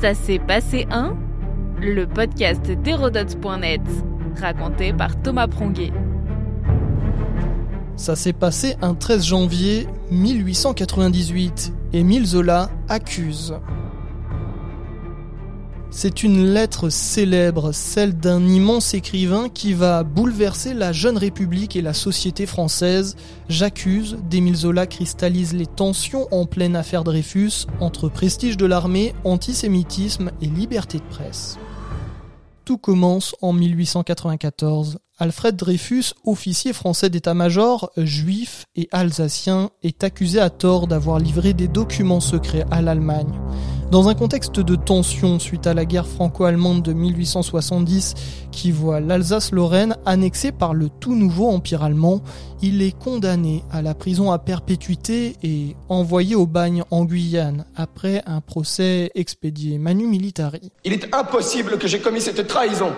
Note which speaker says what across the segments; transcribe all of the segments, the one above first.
Speaker 1: Ça s'est passé un Le podcast d'Hérodote.net, raconté par Thomas Pronguet.
Speaker 2: Ça s'est passé un 13 janvier 1898. Émile Zola accuse. C'est une lettre célèbre, celle d'un immense écrivain qui va bouleverser la jeune République et la société française. J'accuse d'Émile Zola cristallise les tensions en pleine affaire Dreyfus entre prestige de l'armée, antisémitisme et liberté de presse. Tout commence en 1894. Alfred Dreyfus, officier français d'état-major, juif et alsacien, est accusé à tort d'avoir livré des documents secrets à l'Allemagne. Dans un contexte de tension suite à la guerre franco-allemande de 1870 qui voit l'Alsace-Lorraine annexée par le tout nouveau empire allemand, il est condamné à la prison à perpétuité et envoyé au bagne en Guyane après un procès expédié manu militari.
Speaker 3: Il est impossible que j'ai commis cette trahison.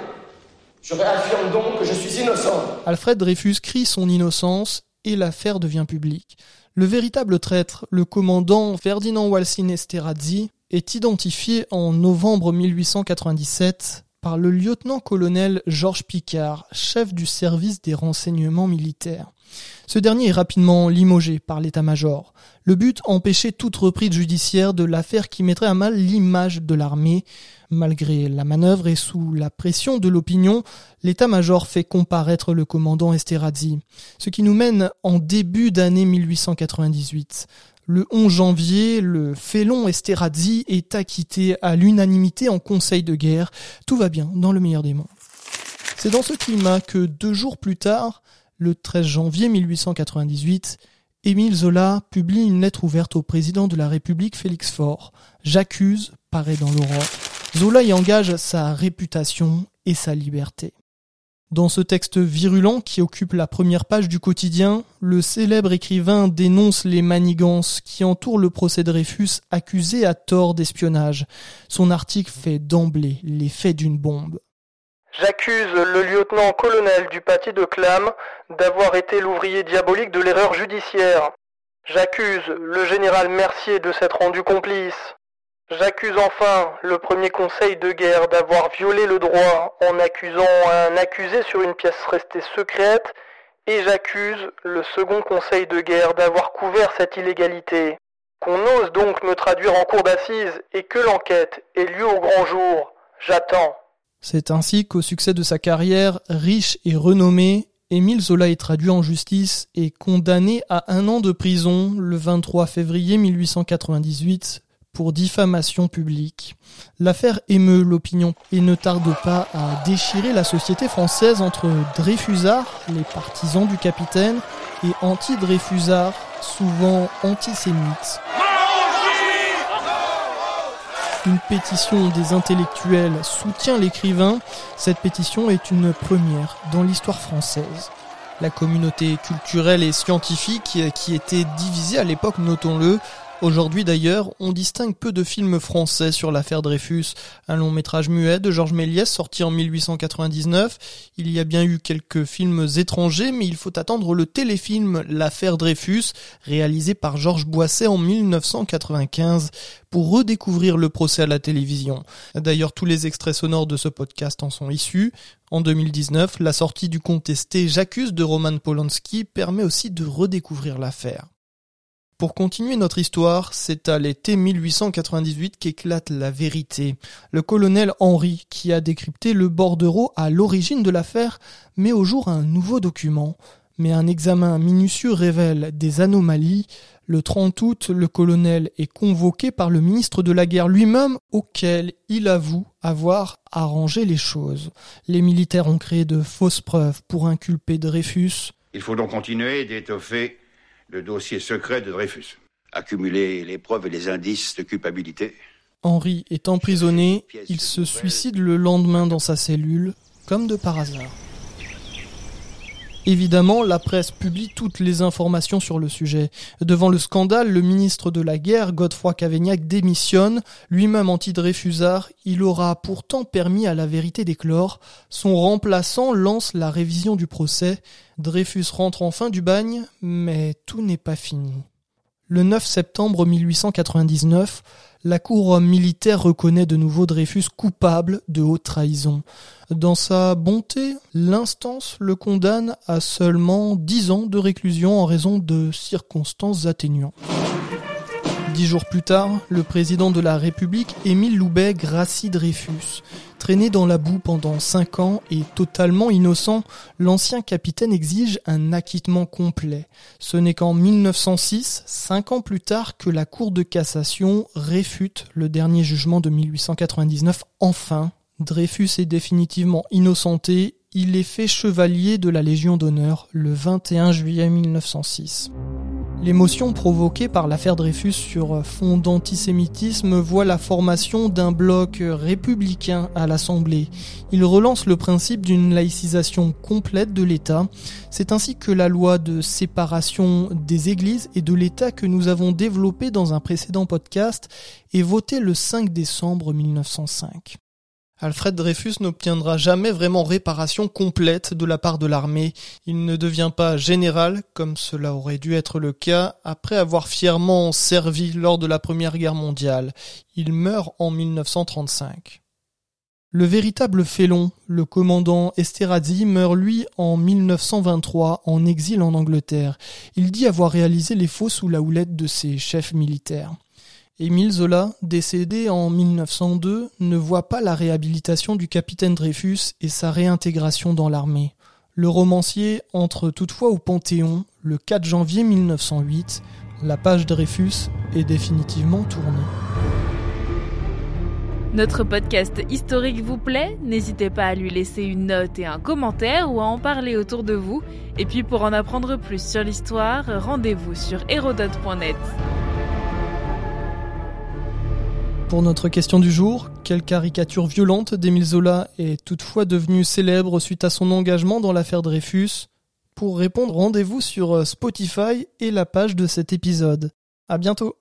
Speaker 3: Je réaffirme donc que je suis innocent.
Speaker 2: Alfred Dreyfus crie son innocence et l'affaire devient publique. Le véritable traître, le commandant Ferdinand Walsin Esterhazy, est identifié en novembre 1897 par le lieutenant-colonel Georges Picard, chef du service des renseignements militaires. Ce dernier est rapidement limogé par l'état-major. Le but, empêcher toute reprise judiciaire de l'affaire qui mettrait à mal l'image de l'armée. Malgré la manœuvre et sous la pression de l'opinion, l'état-major fait comparaître le commandant Esterhazy. Ce qui nous mène en début d'année 1898. Le 11 janvier, le félon Esterhazy est acquitté à l'unanimité en conseil de guerre. Tout va bien, dans le meilleur des mondes. C'est dans ce climat que deux jours plus tard, le 13 janvier 1898, Émile Zola publie une lettre ouverte au président de la République Félix Faure. J'accuse paraît dans l'aurore. Zola y engage sa réputation et sa liberté. Dans ce texte virulent qui occupe la première page du quotidien, le célèbre écrivain dénonce les manigances qui entourent le procès Dreyfus accusé à tort d'espionnage. Son article fait d'emblée l'effet d'une bombe.
Speaker 4: J'accuse le lieutenant-colonel du paty de Clam d'avoir été l'ouvrier diabolique de l'erreur judiciaire. J'accuse le général Mercier de s'être rendu complice. J'accuse enfin le premier conseil de guerre d'avoir violé le droit en accusant un accusé sur une pièce restée secrète et j'accuse le second conseil de guerre d'avoir couvert cette illégalité. Qu'on ose donc me traduire en cour d'assises et que l'enquête ait lieu au grand jour. J'attends.
Speaker 2: C'est ainsi qu'au succès de sa carrière, riche et renommé, Émile Zola est traduit en justice et condamné à un an de prison le 23 février 1898 pour diffamation publique. L'affaire émeut l'opinion et ne tarde pas à déchirer la société française entre Dreyfusards, les partisans du capitaine, et anti-Dreyfusards, souvent antisémites. Une pétition des intellectuels soutient l'écrivain. Cette pétition est une première dans l'histoire française. La communauté culturelle et scientifique qui était divisée à l'époque, notons-le, Aujourd'hui d'ailleurs, on distingue peu de films français sur l'affaire Dreyfus. Un long métrage muet de Georges Méliès sorti en 1899. Il y a bien eu quelques films étrangers, mais il faut attendre le téléfilm L'affaire Dreyfus, réalisé par Georges Boisset en 1995, pour redécouvrir le procès à la télévision. D'ailleurs, tous les extraits sonores de ce podcast en sont issus. En 2019, la sortie du contesté J'accuse de Roman Polanski permet aussi de redécouvrir l'affaire. Pour continuer notre histoire, c'est à l'été 1898 qu'éclate la vérité. Le colonel Henry, qui a décrypté le bordereau à l'origine de l'affaire, met au jour un nouveau document. Mais un examen minutieux révèle des anomalies. Le 30 août, le colonel est convoqué par le ministre de la guerre lui-même, auquel il avoue avoir arrangé les choses. Les militaires ont créé de fausses preuves pour inculper Dreyfus.
Speaker 5: Il faut donc continuer d'étoffer le dossier secret de Dreyfus. Accumuler les preuves et les indices de culpabilité.
Speaker 2: Henri est emprisonné, il se suicide le lendemain dans sa cellule, comme de par hasard. Évidemment, la presse publie toutes les informations sur le sujet. Devant le scandale, le ministre de la Guerre, Godefroy Cavaignac, démissionne. Lui-même anti-Dreyfusard, il aura pourtant permis à la vérité d'éclore. Son remplaçant lance la révision du procès. Dreyfus rentre enfin du bagne, mais tout n'est pas fini. Le 9 septembre 1899, la Cour militaire reconnaît de nouveau Dreyfus coupable de haute trahison. Dans sa bonté, l'instance le condamne à seulement dix ans de réclusion en raison de circonstances atténuantes. Dix jours plus tard, le président de la République, Émile Loubet, gracie Dreyfus. Traîné dans la boue pendant cinq ans et totalement innocent, l'ancien capitaine exige un acquittement complet. Ce n'est qu'en 1906, cinq ans plus tard, que la Cour de cassation réfute le dernier jugement de 1899. Enfin, Dreyfus est définitivement innocenté il est fait chevalier de la Légion d'honneur le 21 juillet 1906. L'émotion provoquée par l'affaire Dreyfus sur fond d'antisémitisme voit la formation d'un bloc républicain à l'Assemblée. Il relance le principe d'une laïcisation complète de l'État. C'est ainsi que la loi de séparation des églises et de l'État que nous avons développée dans un précédent podcast est votée le 5 décembre 1905. Alfred Dreyfus n'obtiendra jamais vraiment réparation complète de la part de l'armée. Il ne devient pas général, comme cela aurait dû être le cas, après avoir fièrement servi lors de la Première Guerre mondiale. Il meurt en 1935. Le véritable félon, le commandant Esterhazy, meurt lui en 1923 en exil en Angleterre. Il dit avoir réalisé les faux sous la houlette de ses chefs militaires. Émile Zola, décédé en 1902, ne voit pas la réhabilitation du capitaine Dreyfus et sa réintégration dans l'armée. Le romancier entre toutefois au Panthéon le 4 janvier 1908. La page Dreyfus est définitivement tournée.
Speaker 1: Notre podcast historique vous plaît? N'hésitez pas à lui laisser une note et un commentaire ou à en parler autour de vous. Et puis pour en apprendre plus sur l'histoire, rendez-vous sur hérodote.net.
Speaker 2: Pour notre question du jour, quelle caricature violente d'Émile Zola est toutefois devenue célèbre suite à son engagement dans l'affaire Dreyfus? Pour répondre, rendez-vous sur Spotify et la page de cet épisode. À bientôt